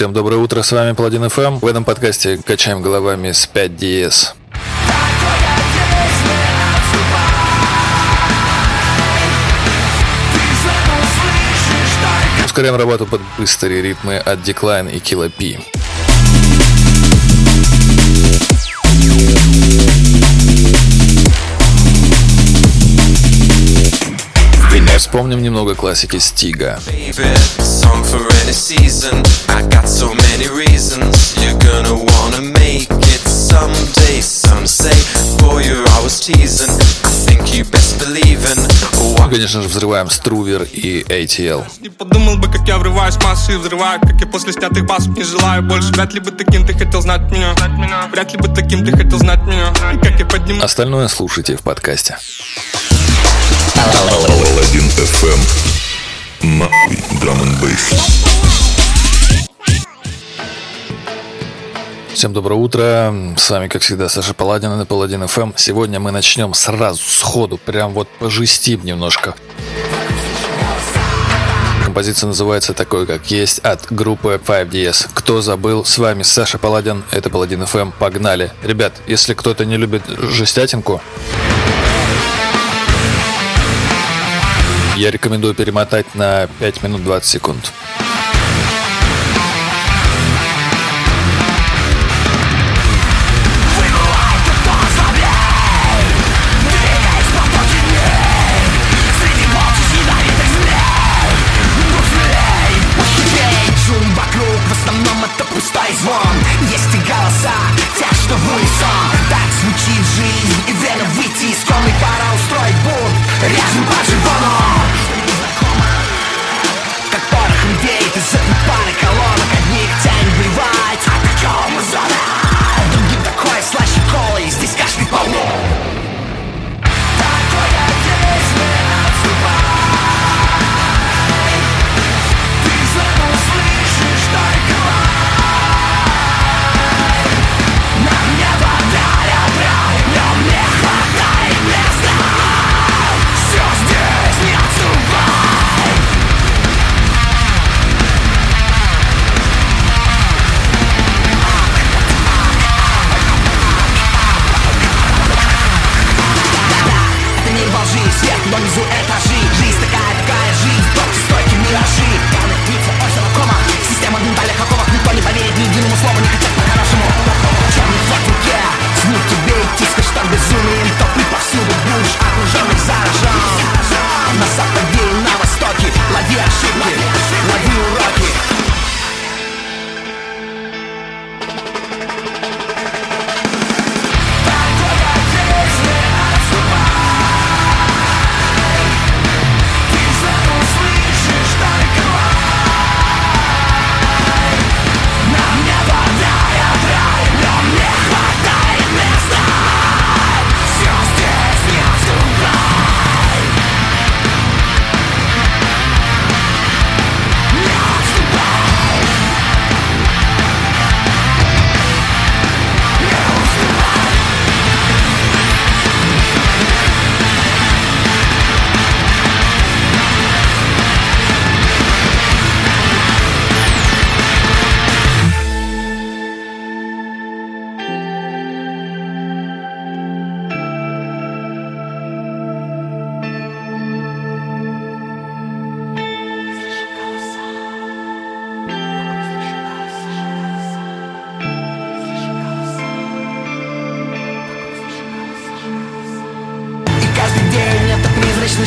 Всем доброе утро, с вами Паладин ФМ. В этом подкасте качаем головами с 5DS. Ускоряем работу под быстрые ритмы от Decline и Killa P. Вспомним немного классики Стига. Конечно же, взрываем Струвер и ATL. Не подумал бы, как я врываюсь в массы и взрываю, как я после снятых басов не желаю больше. Вряд ли бы таким ты хотел знать меня. Вряд ли бы таким ты хотел знать меня. Как я поднимаю. Остальное слушайте в подкасте. Паладин FM. Нахуй драм Всем доброе утро. С вами, как всегда, Саша Паладин на Паладин FM. Сегодня мы начнем сразу, сходу, прям вот пожестим немножко. Композиция называется такой, как есть, от группы 5DS. Кто забыл, с вами Саша Паладин, это Паладин FM. Погнали. Ребят, если кто-то не любит жестятинку, я рекомендую перемотать на 5 минут 20 секунд. Шум вокруг,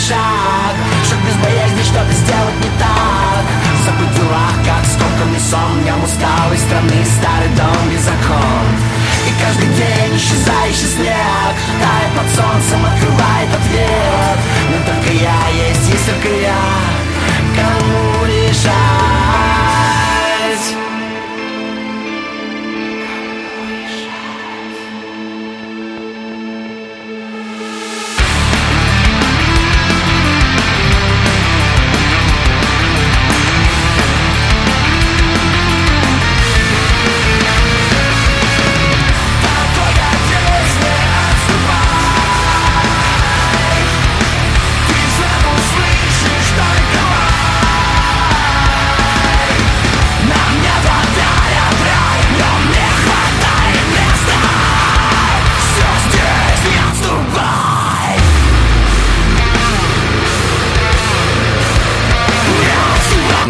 шаг. Шаг без боязни что-то сделать не так. Забыть в делах, как скомканный сон Днем усталой страны, старый дом без окон. И каждый день исчезающий снег Тает под солнцем, открывает ответ. Но только я есть, есть только я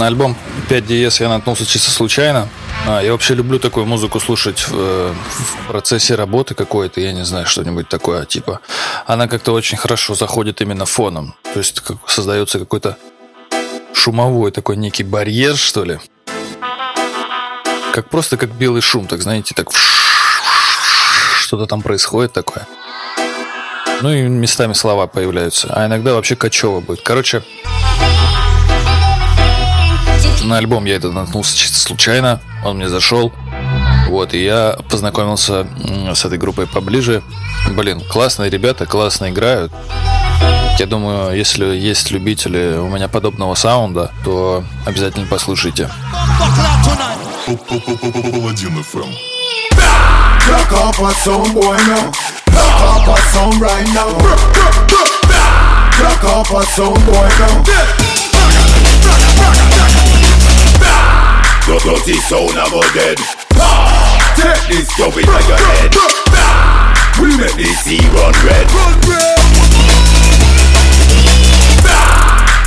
На альбом 5DS я наткнулся чисто случайно. А, я вообще люблю такую музыку слушать в, в процессе работы какой-то, я не знаю, что-нибудь такое, типа. Она как-то очень хорошо заходит именно фоном. То есть как, создается какой-то шумовой такой некий барьер, что ли. Как просто как белый шум, так знаете, так что-то там происходит такое. Ну и местами слова появляются. А иногда вообще качево будет. Короче, на альбом я это наткнулся чисто случайно. Он мне зашел. Вот, и я познакомился с этой группой поближе. Блин, классные ребята, классно играют. Я думаю, если есть любители у меня подобного саунда, то обязательно послушайте. Паладин FM. Clock up boy now. Clock up a sound right now. Now. The dirty sound of a dead. Take this stuff in your head. We make this sea run red.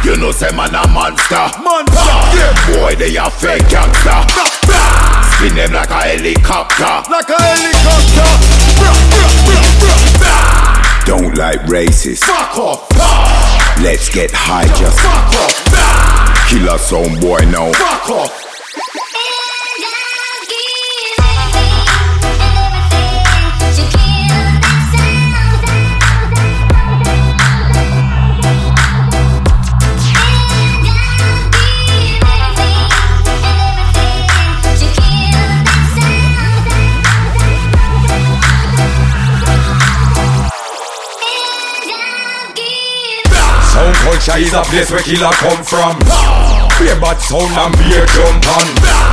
You know say man a monster. Monster. Them boy they a fake gangster. Spin them like a helicopter. Like a helicopter. Don't like racists. Fuck off. Let's get high just. Fuck off. Killer some boy now. Fuck off. Culture is a place where killer come from. Beer bad sound and beer jump on.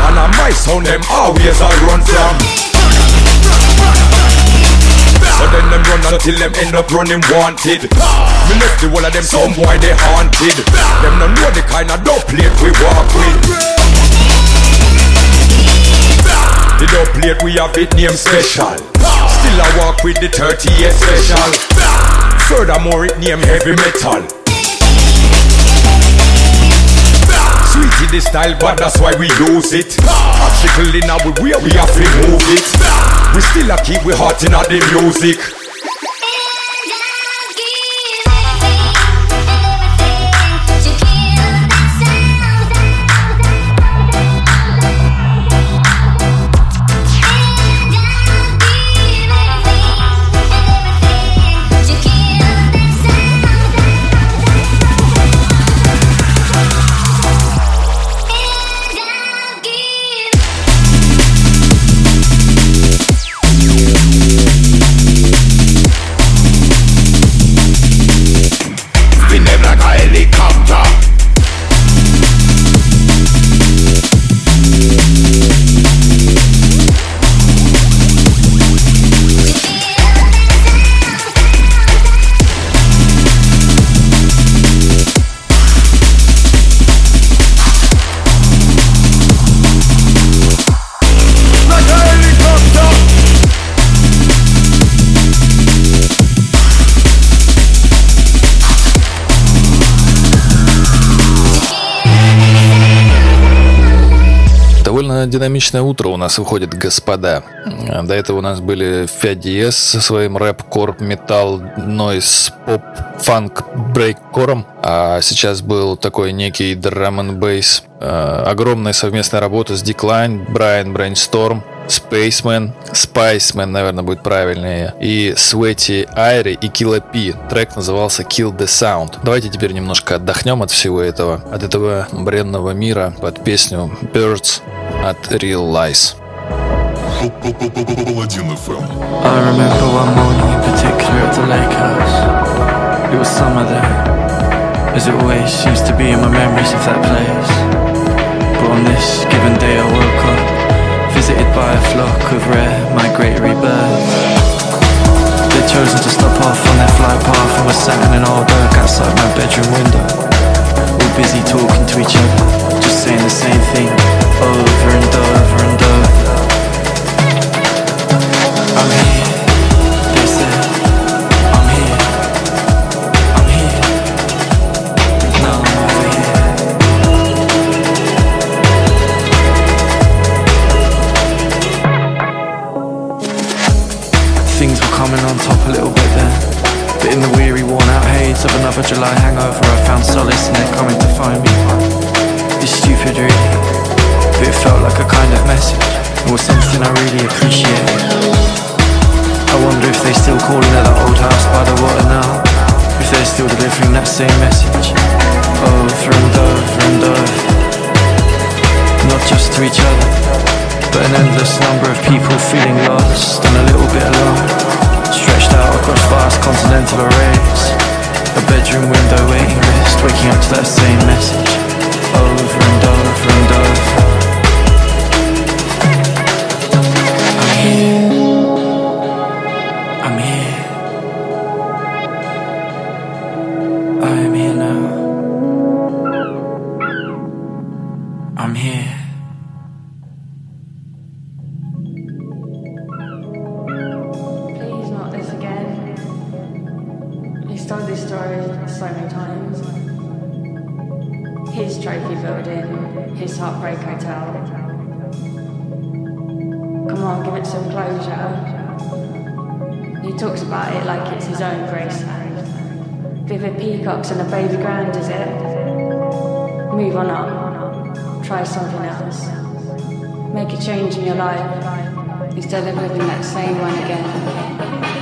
And on my sound them always a run from. So then them run until them end up running wanted. Me left the whole of them some boy they haunted. Them no know the kind of dope plate we walk with. The dope plate we have it name special. Still I walk with the 38 special. Furthermore it name heavy metal. The style, but that's why we use it. Obstacle in our way, we have to move it. We still a keep we hot in the music. Динамичное утро у нас выходит, господа. До этого у нас были Фядиес со своим рэп, корп, металл, нойс, поп, фанк, брейк-кором. А сейчас был такой некий драм н бейс. Огромная совместная работа с Decline, Брайан Брейнсторм, Spaceman, Spiceman, наверное, будет правильнее, и Sweaty Айри и Killa P. Трек назывался Kill the Sound. Давайте теперь немножко отдохнем от всего этого, от этого бренного мира под песню Birds от Real Lies. I remember one morning in particular at the lake house. It was summer there, as it always seems to be in my memories of that place. But on this given day, I woke up, visited by a flock of rare migratory birds. They'd chosen to stop off on their flight path and were sat in an old oak outside my bedroom window, We were busy talking to each other just saying the same thing over and over and over. Continental arrays. A bedroom window waiting list, waking up to that same message Told this story so many times. His trophy building, his heartbreak hotel. Come on, give it some closure. He talks about it like it's his own graceland. Vivid peacocks and a baby grand, is it? Move on up. Try something else. Make a change in your life instead of living that same one again.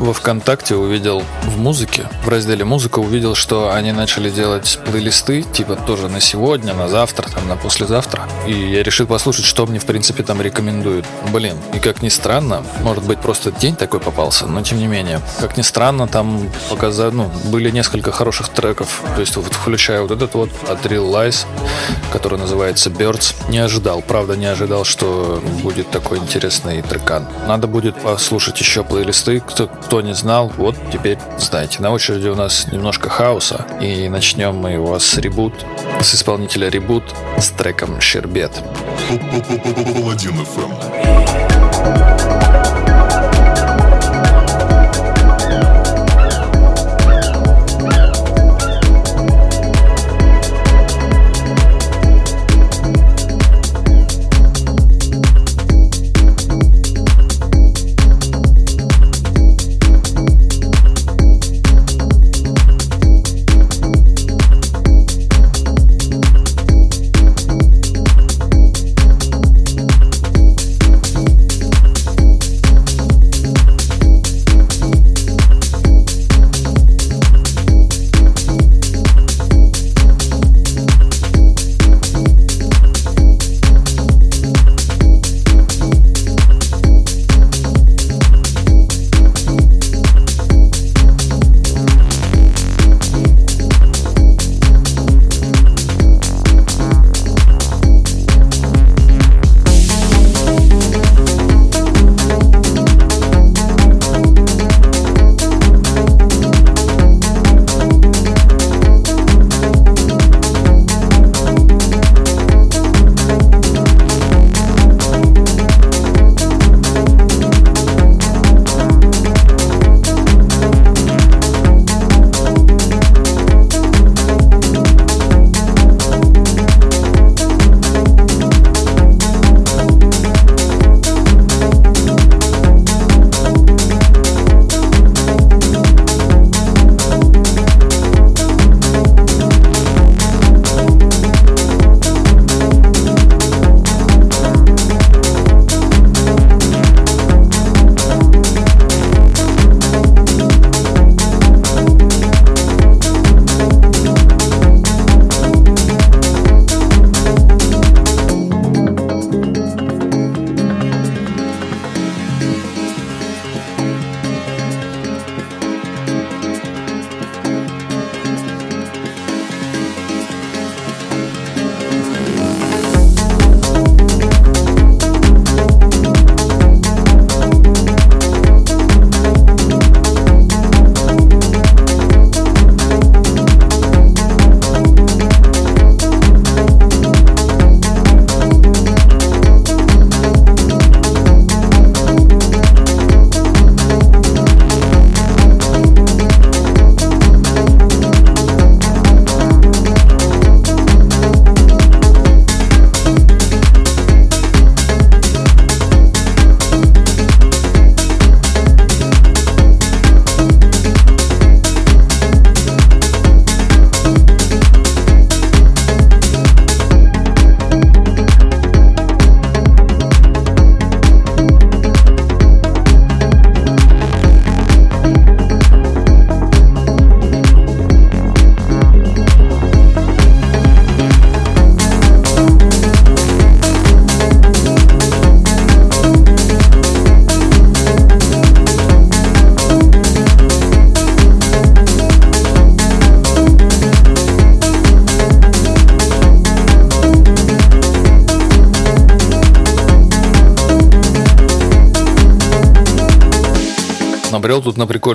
во ВКонтакте увидел в музыке, в разделе «Музыка» увидел, что они начали делать плейлисты, типа тоже на сегодня, на завтра, там, на послезавтра. И я решил послушать, что мне, в принципе, там рекомендуют. Блин, и как ни странно, может быть, просто день такой попался, но тем не менее. Как ни странно, там показали, ну, были несколько хороших треков, то есть вот включая вот этот вот от Real Lies, который называется Birds. Не ожидал, правда, не ожидал, что будет такой интересный трекан. Надо будет послушать еще плейлисты, кто, кто не знал, вот теперь знаете. На очереди у нас немножко хаоса, и начнем мы его с ребут, с исполнителя ребут с треком «Щербет». Паладин FM.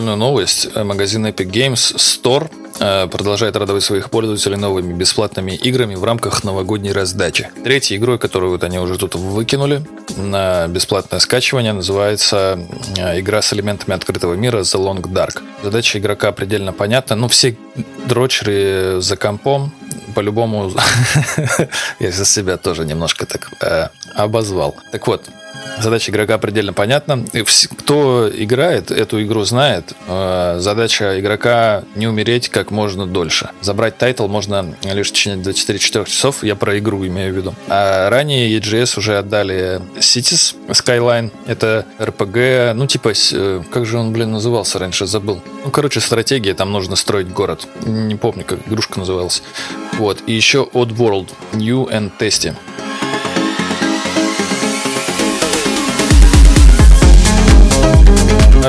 Прикольную новость. Магазин Epic Games Store э, продолжает радовать своих пользователей новыми бесплатными играми в рамках новогодней раздачи. Третьей игрой, которую вот они уже тут выкинули на бесплатное скачивание, называется э, игра с элементами открытого мира The Long Dark. Задача игрока предельно понятна. Ну, все дрочеры за компом по-любому я за себя тоже немножко так э, обозвал. Так вот, Задача игрока предельно понятна. Кто играет, эту игру знает. Э, задача игрока не умереть как можно дольше. Забрать title можно лишь в течение 24 часов. Я про игру имею в виду. А ранее EGS уже отдали Cities Skyline. Это RPG, ну типа, э, как же он, блин, назывался раньше, забыл. Ну, короче, стратегия, там нужно строить город. Не помню, как игрушка называлась. Вот. И еще Oddworld New and Tasty.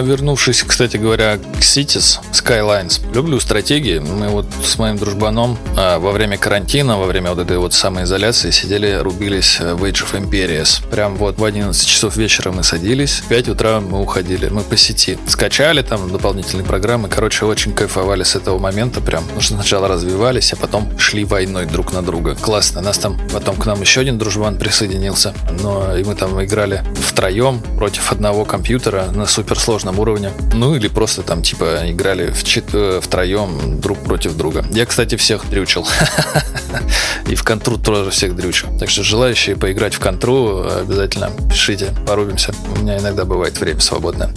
Вернувшись, кстати говоря, к Cities Skylines, люблю стратегии. Мы вот с моим дружбаном а, во время карантина, во время вот этой вот самоизоляции сидели, рубились в Age of Empires. Прям вот в 11 часов вечера мы садились, в 5 утра мы уходили. Мы по сети скачали там дополнительные программы. Короче, очень кайфовали с этого момента прям. Потому что сначала развивались, а потом шли войной друг на друга. Классно. Нас там потом к нам еще один дружбан присоединился. Но и мы там играли втроем против одного компьютера на суперсложном сложном уровне. Ну или просто там типа играли в э, втроем друг против друга. Я, кстати, всех дрючил. И в контру тоже всех дрючу. Так что желающие поиграть в контру, обязательно пишите, порубимся. У меня иногда бывает время свободное.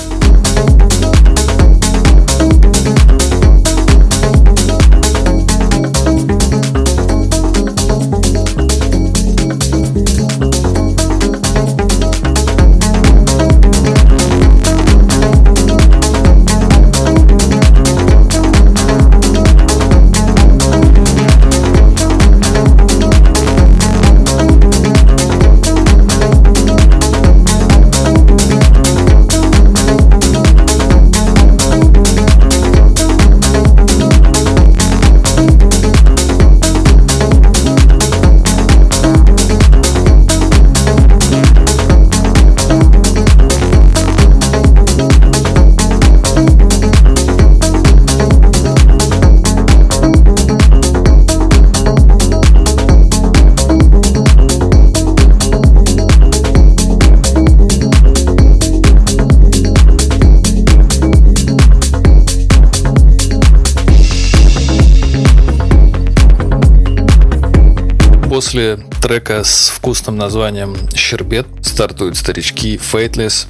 Трека с вкусным названием «Щербет» стартуют старички Fateless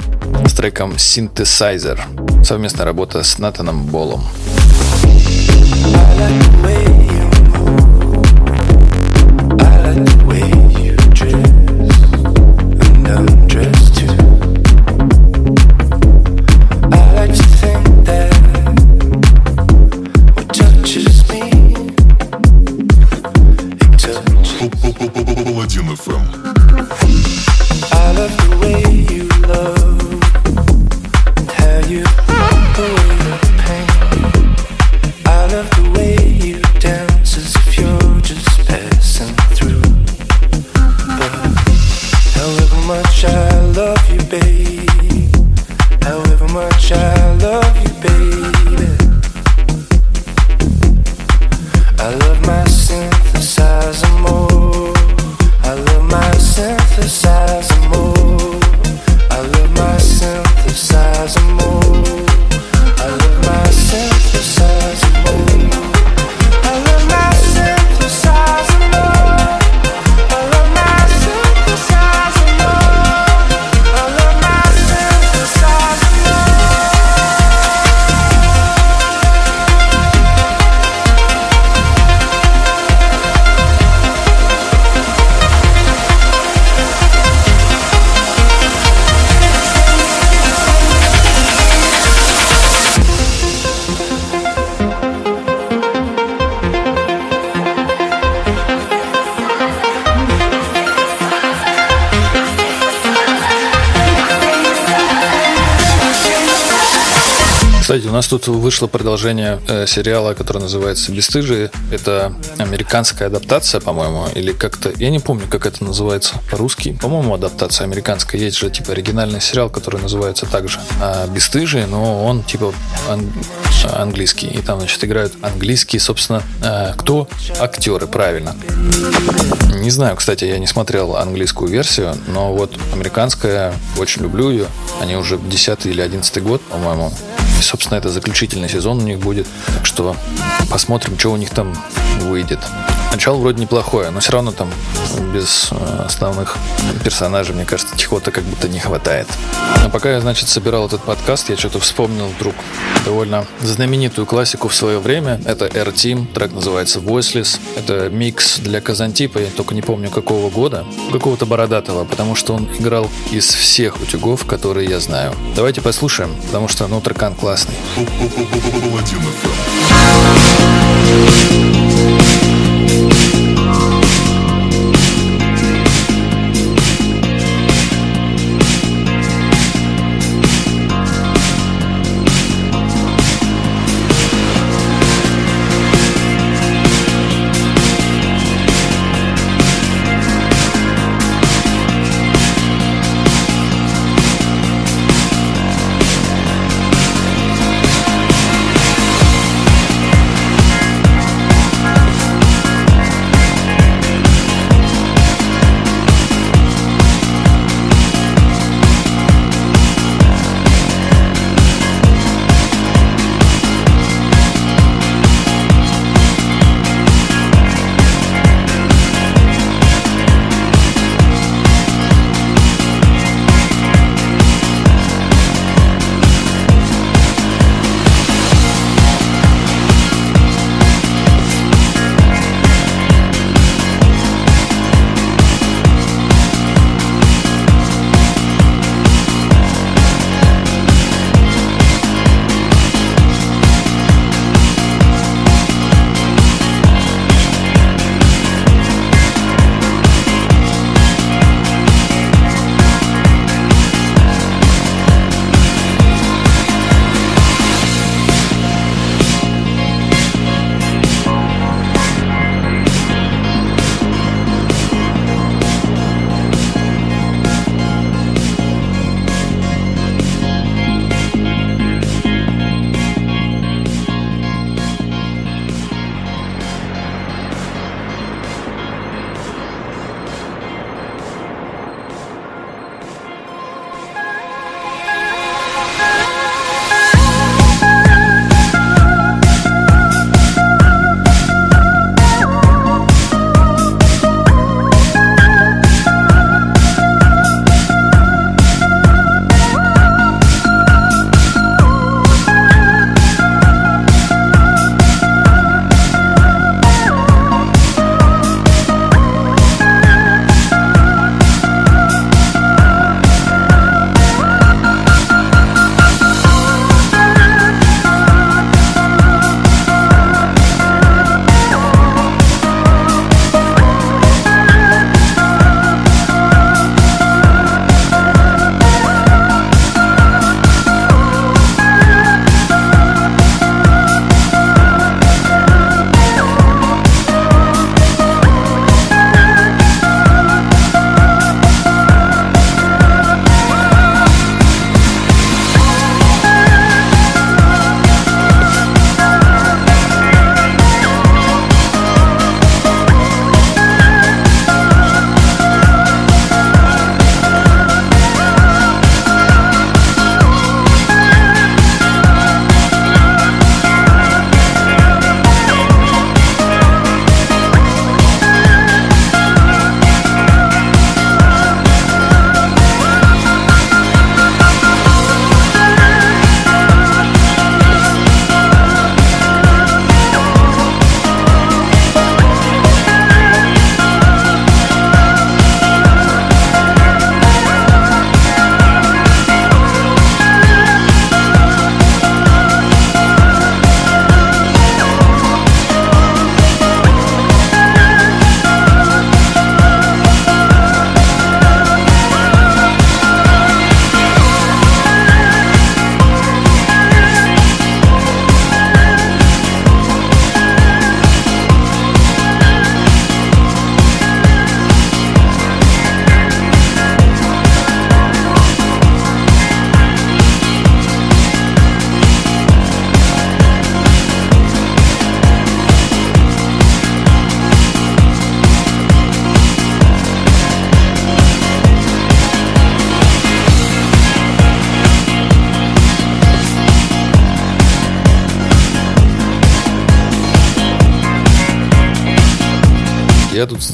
с треком «Synthesizer». Совместная работа с Натаном Болом. I like нас тут вышло продолжение э, сериала, который называется «Бесстыжие». Это американская адаптация, по-моему, или как-то... Я не помню, как это называется по-русски. По-моему, адаптация американская. Есть же, типа, оригинальный сериал, который называется также а, «Бесстыжие», но он, типа, ан- английский. И там, значит, играют английские, собственно, э, кто? Актеры, правильно. Не знаю, кстати, я не смотрел английскую версию, но вот американская, очень люблю ее. Они уже 10 или 11 год, по-моему. И, собственно, это заключительный сезон у них будет. Так что посмотрим, что у них там выйдет. Начало вроде неплохое, но все равно там без э, основных персонажей, мне кажется, чего-то как будто не хватает. А пока я, значит, собирал этот подкаст, я что-то вспомнил вдруг довольно знаменитую классику в свое время. Это R-Team, трек называется Voiceless. Это микс для Казантипа, я только не помню какого года. Какого-то бородатого, потому что он играл из всех утюгов, которые я знаю. Давайте послушаем, потому что, ну, трекан классный.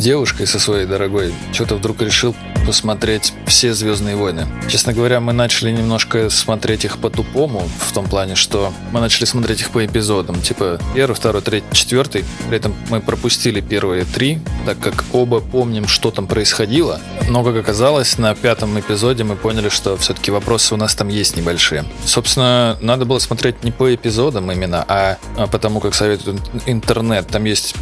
Девушкой со своей дорогой что-то вдруг решил посмотреть все «Звездные войны». Честно говоря, мы начали немножко смотреть их по-тупому, в том плане, что мы начали смотреть их по эпизодам. Типа первый, второй, третий, четвертый. При этом мы пропустили первые три, так как оба помним, что там происходило. Но, как оказалось, на пятом эпизоде мы поняли, что все-таки вопросы у нас там есть небольшие. Собственно, надо было смотреть не по эпизодам именно, а, а потому как советует интернет. Там есть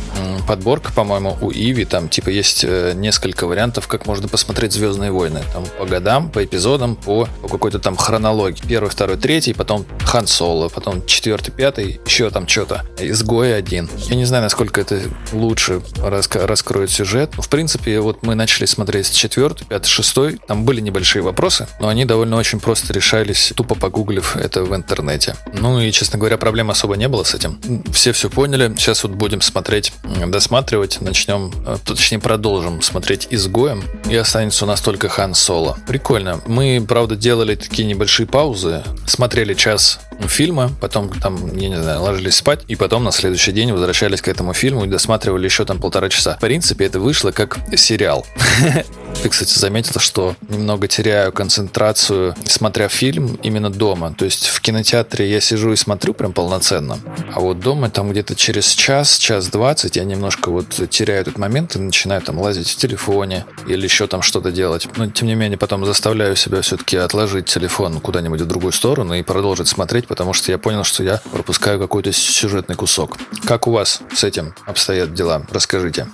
подборка, по-моему, у Иви, там типа есть э, несколько вариантов, как можно посмотреть Звездные войны. Там по годам, по эпизодам, по, по какой-то там хронологии. Первый, второй, третий, потом Хан Соло, потом четвертый, пятый, еще там что-то. Изгой один. Я не знаю, насколько это лучше раска- раскроет сюжет. В принципе, вот мы начали смотреть четвертый, пятый, шестой. Там были небольшие вопросы, но они довольно очень просто решались, тупо погуглив это в интернете. Ну и, честно говоря, проблем особо не было с этим. Все все поняли. Сейчас вот будем смотреть, досматривать. Начнем, э, точнее, продолжим смотреть изгоем. И останется у нас только Хан Соло. Прикольно. Мы, правда, делали такие небольшие паузы. Смотрели час фильма, потом там, я не знаю, ложились спать, и потом на следующий день возвращались к этому фильму и досматривали еще там полтора часа. В принципе, это вышло как сериал. Ты, кстати, заметила, что немного теряю концентрацию, смотря фильм именно дома. То есть в кинотеатре я сижу и смотрю прям полноценно, а вот дома там где-то через час, час двадцать я немножко вот теряю этот момент и начинаю там лазить в телефоне или еще там что-то делать. Но тем не менее потом заставляю себя все-таки отложить телефон куда-нибудь в другую сторону и продолжить смотреть, потому что я понял, что я пропускаю какой-то сюжетный кусок. Как у вас с этим обстоят дела? Расскажите.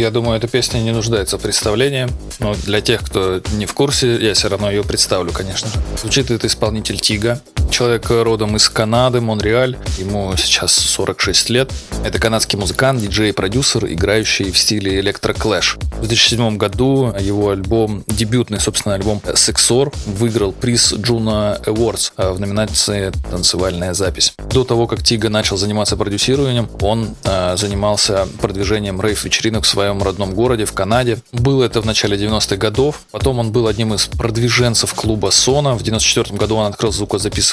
Я думаю, эта песня не нуждается в представлении, но для тех, кто не в курсе, я все равно ее представлю, конечно же. Звучит это исполнитель Тига, человек родом из Канады, Монреаль, ему сейчас 46 лет. Это канадский музыкант, диджей продюсер, играющий в стиле электроклэш. В 2007 году его альбом, дебютный, собственно, альбом Sexor выиграл приз Juno Awards в номинации «Танцевальная запись». До того, как Тига начал заниматься продюсированием, он э, занимался продвижением рейв-вечеринок в своем родном городе, в Канаде. Было это в начале 90-х годов. Потом он был одним из продвиженцев клуба Сона. В 94 году он открыл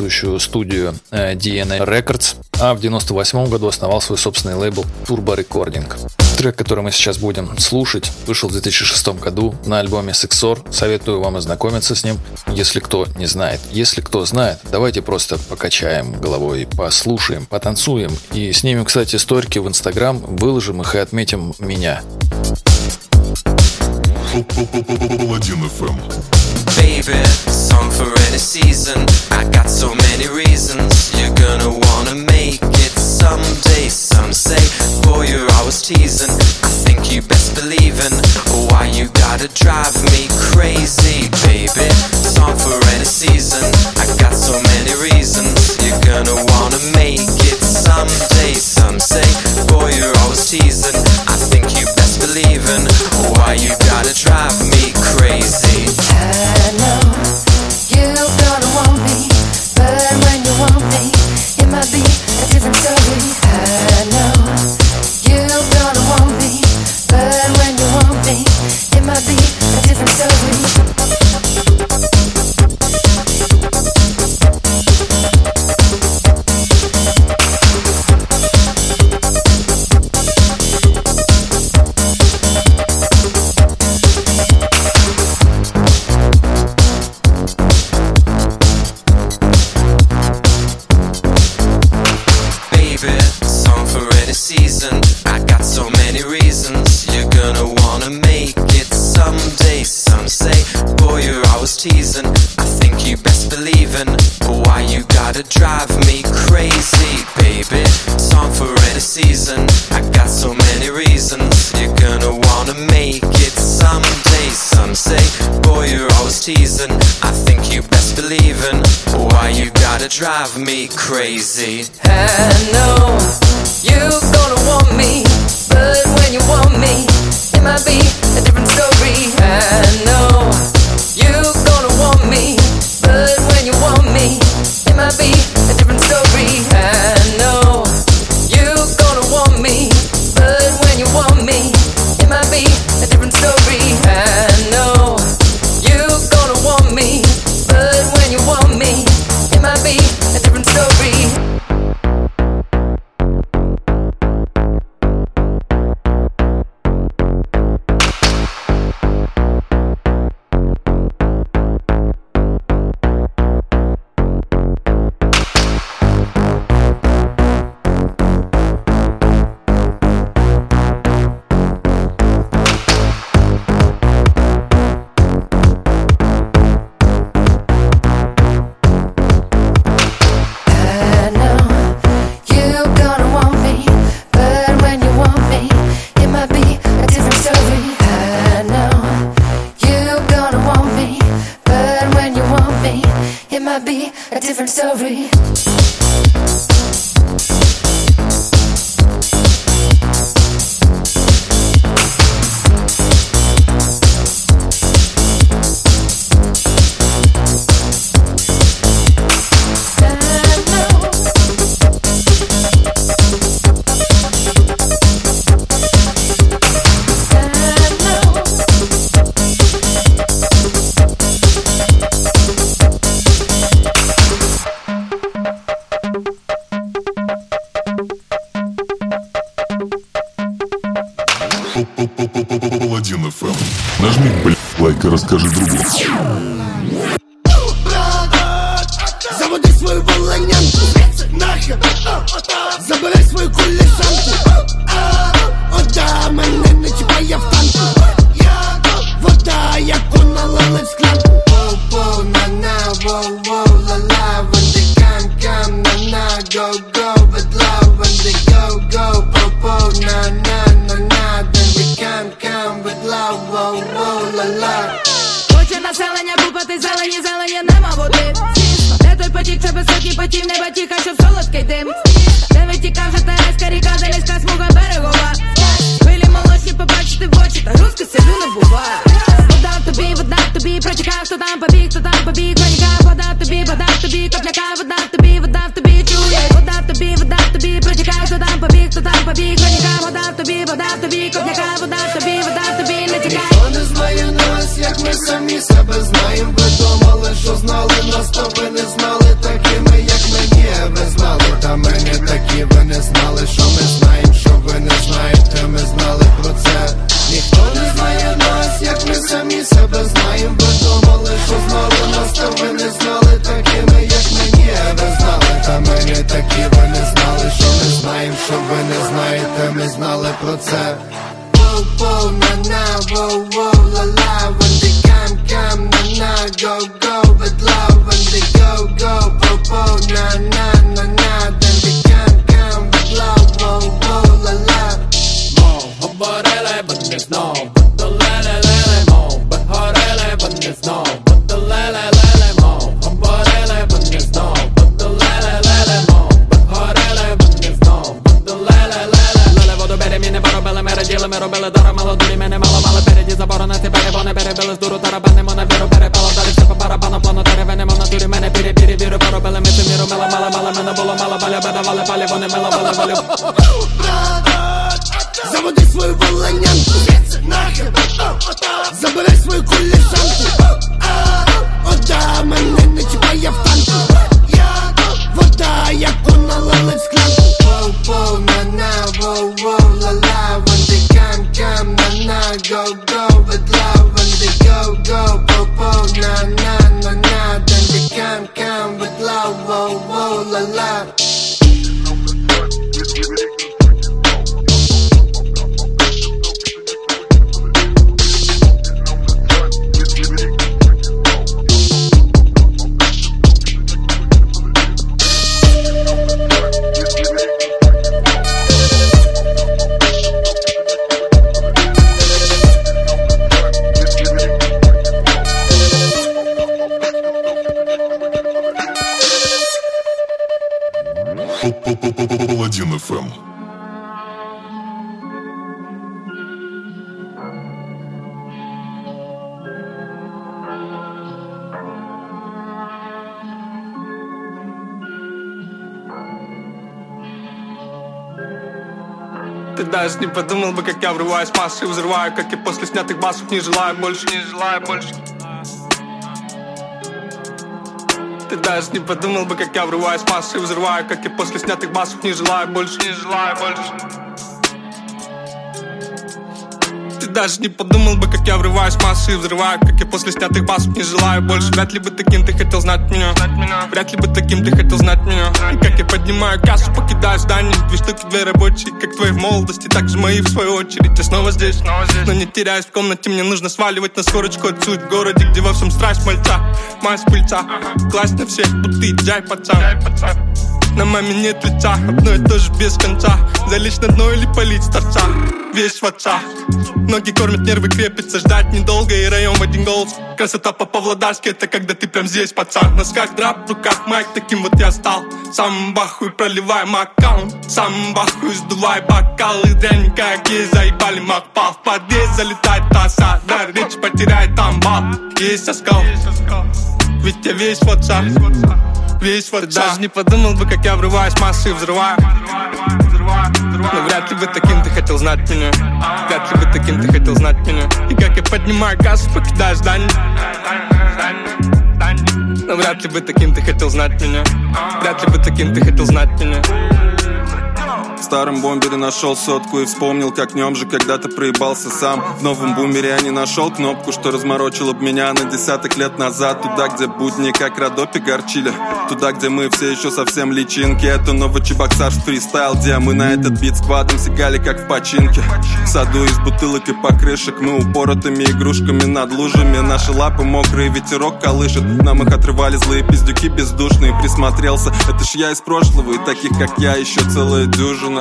звукозаписывающую студию э, DNA Records. А в 98 году основал свой собственный лейбл Turbo Recording. Трек, который мы сейчас будем слушать, вышел в 2006 году на альбоме Sexor. Советую вам ознакомиться с ним, если кто не знает. Если кто знает, давайте просто покачаем головой, послушаем, потанцуем и снимем, кстати, сторики в Инстаграм, выложим их и отметим меня. Baby, song for any season. Got so many reasons. You're gonna wanna make it someday. Some say, boy, you're always teasing. I think you best believe in why you gotta drive me crazy, baby. For any season. I got so many reasons. You're gonna wanna make it someday. Some say, boy, you're always teasing. I think you best believe in why you gotta drive me crazy. crazy. And different story. Даже не подумал бы, как я врываюсь и взрываю Как и после снятых басов не желаю больше, не желаю больше. Ты даже не подумал бы, как я врываюсь и взрываю Как и после снятых басов не желаю больше, не желаю больше даже не подумал бы, как я врываюсь в массы и взрываю Как и после снятых басов не желаю больше. Вряд ли бы таким ты хотел знать меня. Вряд ли бы таким ты хотел знать меня. И как я поднимаю кассу, покидаю здание Две штуки, две рабочие, как твои в молодости Так же мои в свою очередь, я снова здесь, Но не теряюсь в комнате, мне нужно сваливать на скорочку Отсюда в городе, где во всем страсть мальца Мать с пыльца, класть на всех, будто джай пацан на маме нет лица, одно и то же без конца. Залечь на дно или полить с торца Весь в отца. Ноги кормят, нервы крепятся Ждать недолго и район в один голос. Красота по павлодарски Это когда ты прям здесь, пацан. В носках драп, в руках майк Таким вот я стал. Сам бахуй, проливаем аккаунт Сам бахуй, сдувай бокалы. Дрянь, как ей заебали макпал В подъезд залетает таса Да, речь потеряет там бал Есть оскал. Ведь я весь в отца Весь вот даже не подумал бы, как я врываюсь в массы и взрываю. Но вряд ли бы таким ты хотел знать меня. Вряд ли бы таким ты хотел знать меня. И как я поднимаю кассу, покидаю здание Но вряд ли бы таким ты хотел знать меня. Вряд ли бы таким ты хотел знать меня. В старом бомбере нашел сотку и вспомнил, как нем же когда-то проебался сам. В новом бумере я не нашел кнопку, что разморочила б меня на десяток лет назад. Туда, где будни как Родопи горчили. Туда, где мы все еще совсем личинки. Это новочебоксарс фристайл, где мы на этот бит сквадом сигали как в починке. В саду из бутылок и покрышек мы упоротыми игрушками над лужами. Наши лапы мокрые, ветерок колышет. Нам их отрывали злые пиздюки бездушные. Присмотрелся, это ж я из прошлого И таких, как я, еще целая дюжина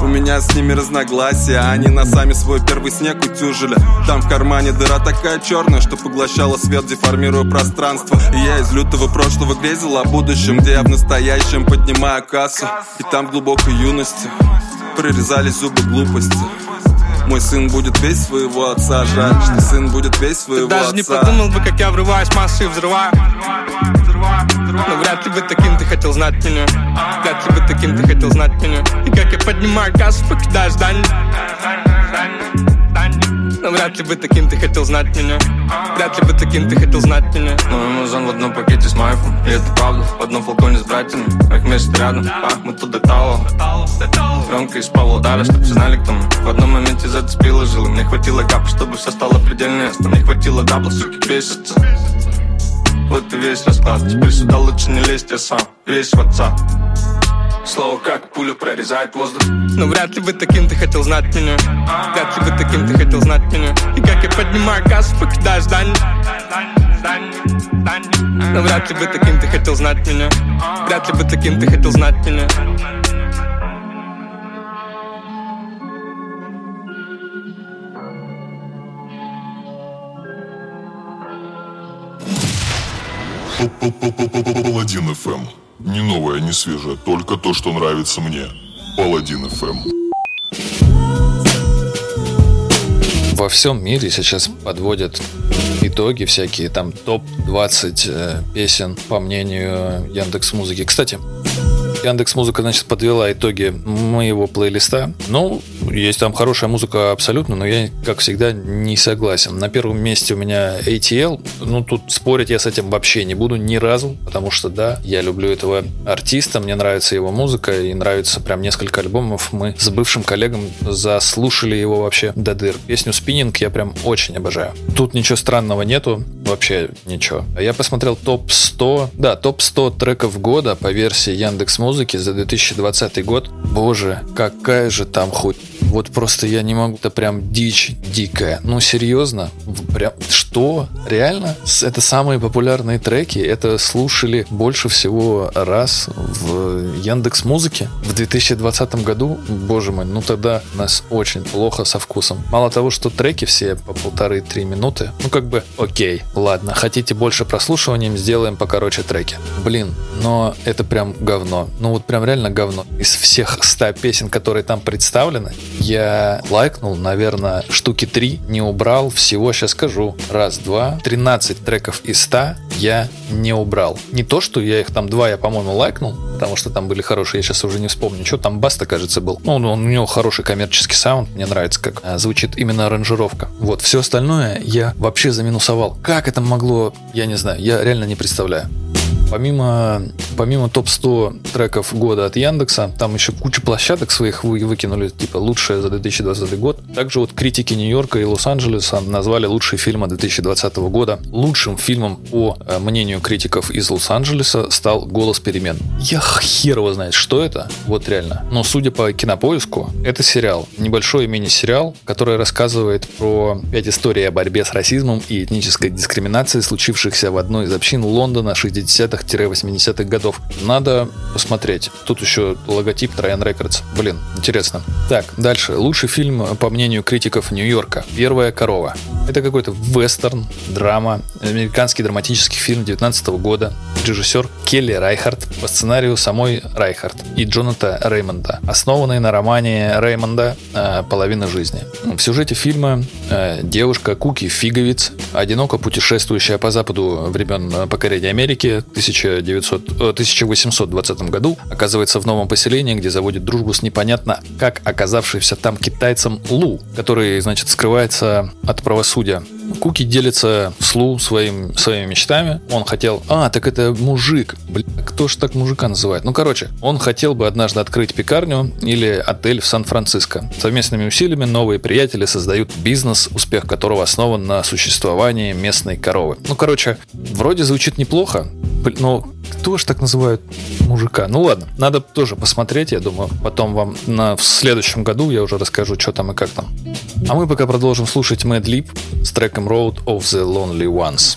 у меня с ними разногласия. Они на сами свой первый снег утюжили. Там в кармане дыра такая черная Что поглощала свет, деформируя пространство. И я из лютого прошлого грезил в будущем, где я в настоящем поднимаю кассу. И там в глубокой юности прорезались зубы глупости мой сын будет весь своего отца Жаль, что сын будет весь своего Ты даже отца. не подумал бы, как я врываюсь в массы и взрываю. Но вряд ли бы таким ты хотел знать меня. Вряд ли бы таким ты хотел знать меня. И как я поднимаю кассу, покидаю здание но вряд ли бы таким ты хотел знать меня. Вряд ли бы таким ты хотел знать меня. Мой музон в одном пакете с майком. И это правда, в одном флаконе с братьями. Их вместе рядом, ах, мы тут детало Пленка из Павлодара, чтоб все знали кто мы. В одном моменте зацепила жилы Мне хватило капа, чтобы все стало предельно ясно. Мне хватило дабла, суки, бесится. Вот и весь расклад. Теперь сюда лучше не лезть, я сам. Весь в отца Слово как пуля прорезает воздух. Но вряд ли бы таким ты хотел знать меня. Вряд ли бы таким ты хотел знать меня. И как я поднимаю кассу, покидаю здание. Но вряд ли бы таким ты хотел знать меня. Вряд ли бы таким ты хотел знать меня. Паладин ФМ. Не новое, не свежее, только то, что нравится мне. Паладин ФМ. Во всем мире сейчас подводят итоги всякие, там топ-20 э, песен, по мнению Яндекс Музыки. Кстати, Яндекс Музыка, значит, подвела итоги моего плейлиста. Ну, есть там хорошая музыка абсолютно, но я, как всегда, не согласен. На первом месте у меня ATL. Ну, тут спорить я с этим вообще не буду ни разу, потому что, да, я люблю этого артиста, мне нравится его музыка, и нравится прям несколько альбомов. Мы с бывшим коллегом заслушали его вообще до дыр. Песню «Спиннинг» я прям очень обожаю. Тут ничего странного нету, вообще ничего. А Я посмотрел топ-100, да, топ-100 треков года по версии Яндекс Музыки за 2020 год. Боже, какая же там хоть вот просто я не могу, это прям дичь дикая. Ну, серьезно? Прям, что? Реально? Это самые популярные треки? Это слушали больше всего раз в Яндекс Музыке в 2020 году? Боже мой, ну тогда нас очень плохо со вкусом. Мало того, что треки все по полторы-три минуты, ну как бы окей, ладно, хотите больше прослушиванием, сделаем покороче треки. Блин, но это прям говно. Ну вот прям реально говно. Из всех 100 песен, которые там представлены, я лайкнул, наверное, штуки 3, не убрал. Всего, сейчас скажу, раз, два, 13 треков из 100 я не убрал. Не то, что я их там два, я, по-моему, лайкнул, потому что там были хорошие, я сейчас уже не вспомню, что там Баста, кажется, был. Ну, он, у него хороший коммерческий саунд, мне нравится, как а, звучит именно аранжировка. Вот, все остальное я вообще заминусовал. Как это могло, я не знаю, я реально не представляю. Помимо, помимо топ-100 треков года от Яндекса, там еще куча площадок своих вы, выкинули, типа лучшие за 2020 год. Также вот критики Нью-Йорка и Лос-Анджелеса назвали лучшие фильмы 2020 года. Лучшим фильмом, по э, мнению критиков из Лос-Анджелеса, стал «Голос перемен». Я хер его знает, что это, вот реально. Но судя по кинопоиску, это сериал, небольшой мини-сериал, который рассказывает про пять историй о борьбе с расизмом и этнической дискриминацией, случившихся в одной из общин Лондона 60-х 70-80-х годов. Надо посмотреть. Тут еще логотип Троян Рекордс. Блин, интересно. Так, дальше. Лучший фильм, по мнению критиков Нью-Йорка. «Первая корова». Это какой-то вестерн, драма, американский драматический фильм 19 года. Режиссер Келли Райхардт по сценарию самой Райхардт и Джонатана Реймонда, основанный на романе Реймонда э, «Половина жизни». В сюжете фильма э, девушка Куки Фиговиц, одиноко путешествующая по западу времен покорения Америки 1900, э, 1820 году, оказывается в новом поселении, где заводит дружбу с непонятно как оказавшимся там китайцем Лу, который, значит, скрывается от правосудия. Куки делится с Лу своим, своими мечтами. Он хотел... А, так это мужик. Бля, кто ж так мужика называет? Ну, короче, он хотел бы однажды открыть пекарню или отель в Сан-Франциско. Совместными усилиями новые приятели создают бизнес, успех которого основан на существовании местной коровы. Ну, короче, вроде звучит неплохо, но кто ж так называют мужика? Ну ладно, надо тоже посмотреть, я думаю. Потом вам на, в следующем году я уже расскажу, что там и как там. А мы пока продолжим слушать Mad Lib с треком Road of the Lonely Ones.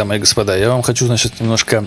Дамы и господа, я вам хочу, значит, немножко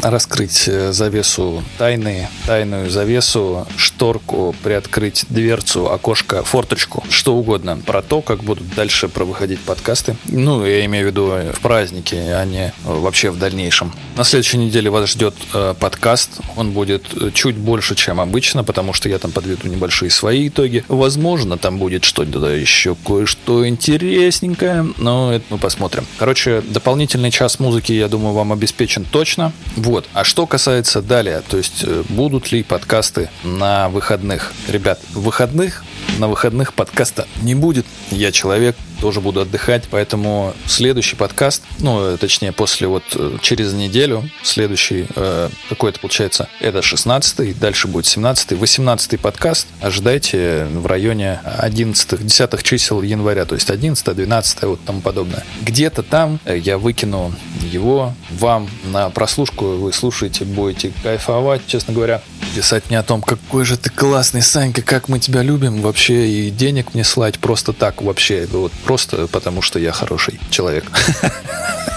раскрыть э, завесу тайны, тайную завесу, шторку, приоткрыть дверцу, окошко, форточку, что угодно про то, как будут дальше провыходить подкасты. Ну, я имею в виду э, в праздники, а не э, вообще в дальнейшем. На следующей неделе вас ждет подкаст. Он будет чуть больше, чем обычно, потому что я там подведу небольшие свои итоги. Возможно, там будет что-то еще кое-что интересненькое, но это мы посмотрим. Короче, дополнительный час музыки, я думаю, вам обеспечен точно. Вот. А что касается далее, то есть э, будут ли подкасты на выходных? Ребят, выходных на выходных подкаста не будет. Я человек, тоже буду отдыхать, поэтому следующий подкаст, ну, э, точнее, после вот э, через неделю, следующий, э, какой это получается, это 16-й, дальше будет 17-й, 18-й подкаст, ожидайте в районе 11-10 чисел января, то есть 11 12 вот тому подобное. Где-то там э, я выкину его вам на прослушку, вы слушаете, будете кайфовать, честно говоря, писать мне о том, какой же ты классный, Санька, как мы тебя любим вообще, и денег мне слать просто так вообще, вот просто потому, что я хороший человек.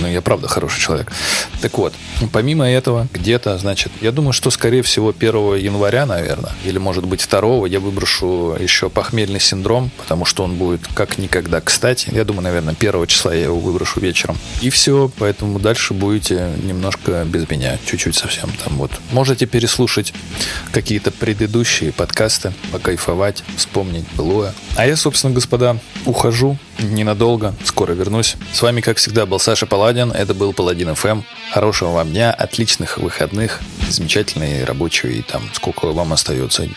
Ну, я правда хороший человек. Так вот, помимо этого, где-то, значит, я думаю, что, скорее всего, 1 января, наверное, или, может быть, 2 я выброшу еще похмельный синдром, потому что он будет как никогда кстати. Я думаю, наверное, 1 числа я его выброшу вечером. И все, поэтому дальше будете немножко без меня, чуть-чуть совсем там вот. Можете переслушать какие-то предыдущие подкасты, покайфовать, вспомнить былое. А я, собственно, господа, ухожу ненадолго, скоро вернусь. С вами, как всегда, был Саша Паладин, это был Паладин ФМ. Хорошего вам дня, отличных выходных, замечательной рабочей, там, сколько вам остается,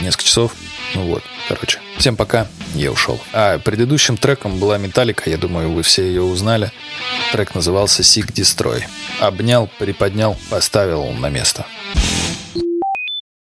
несколько часов. Ну вот, короче. Всем пока, я ушел. А, предыдущим треком была Металлика, я думаю, вы все ее узнали. Трек назывался Seek Destroy. Обнял, приподнял, поставил на место.